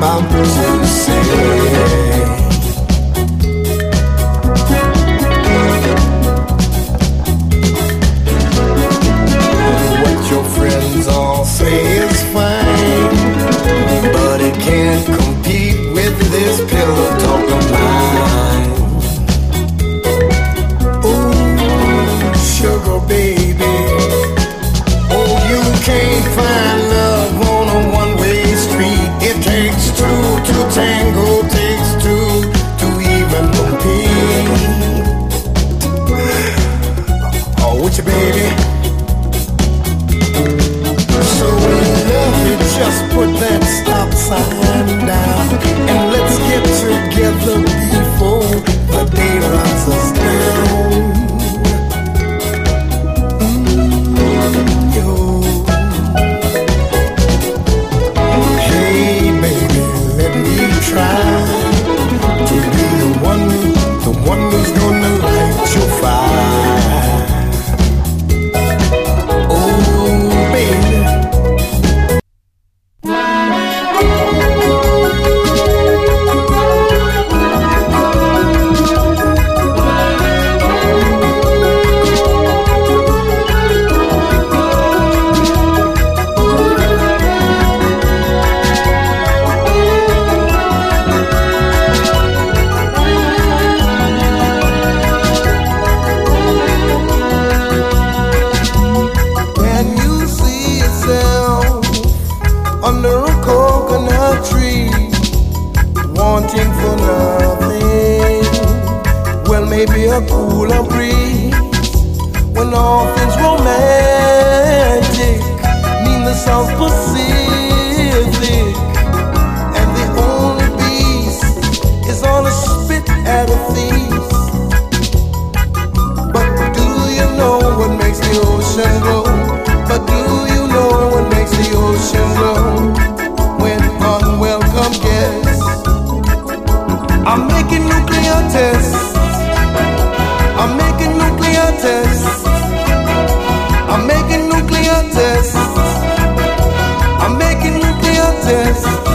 about you, baby. So love me, just put that under a coconut tree, wanting for nothing? Well, maybe a cooler breeze when all things romantic mean the South Pacific, I'm making nuclear tests. I'm making nuclear tests. I'm making nuclear tests. I'm making nuclear tests.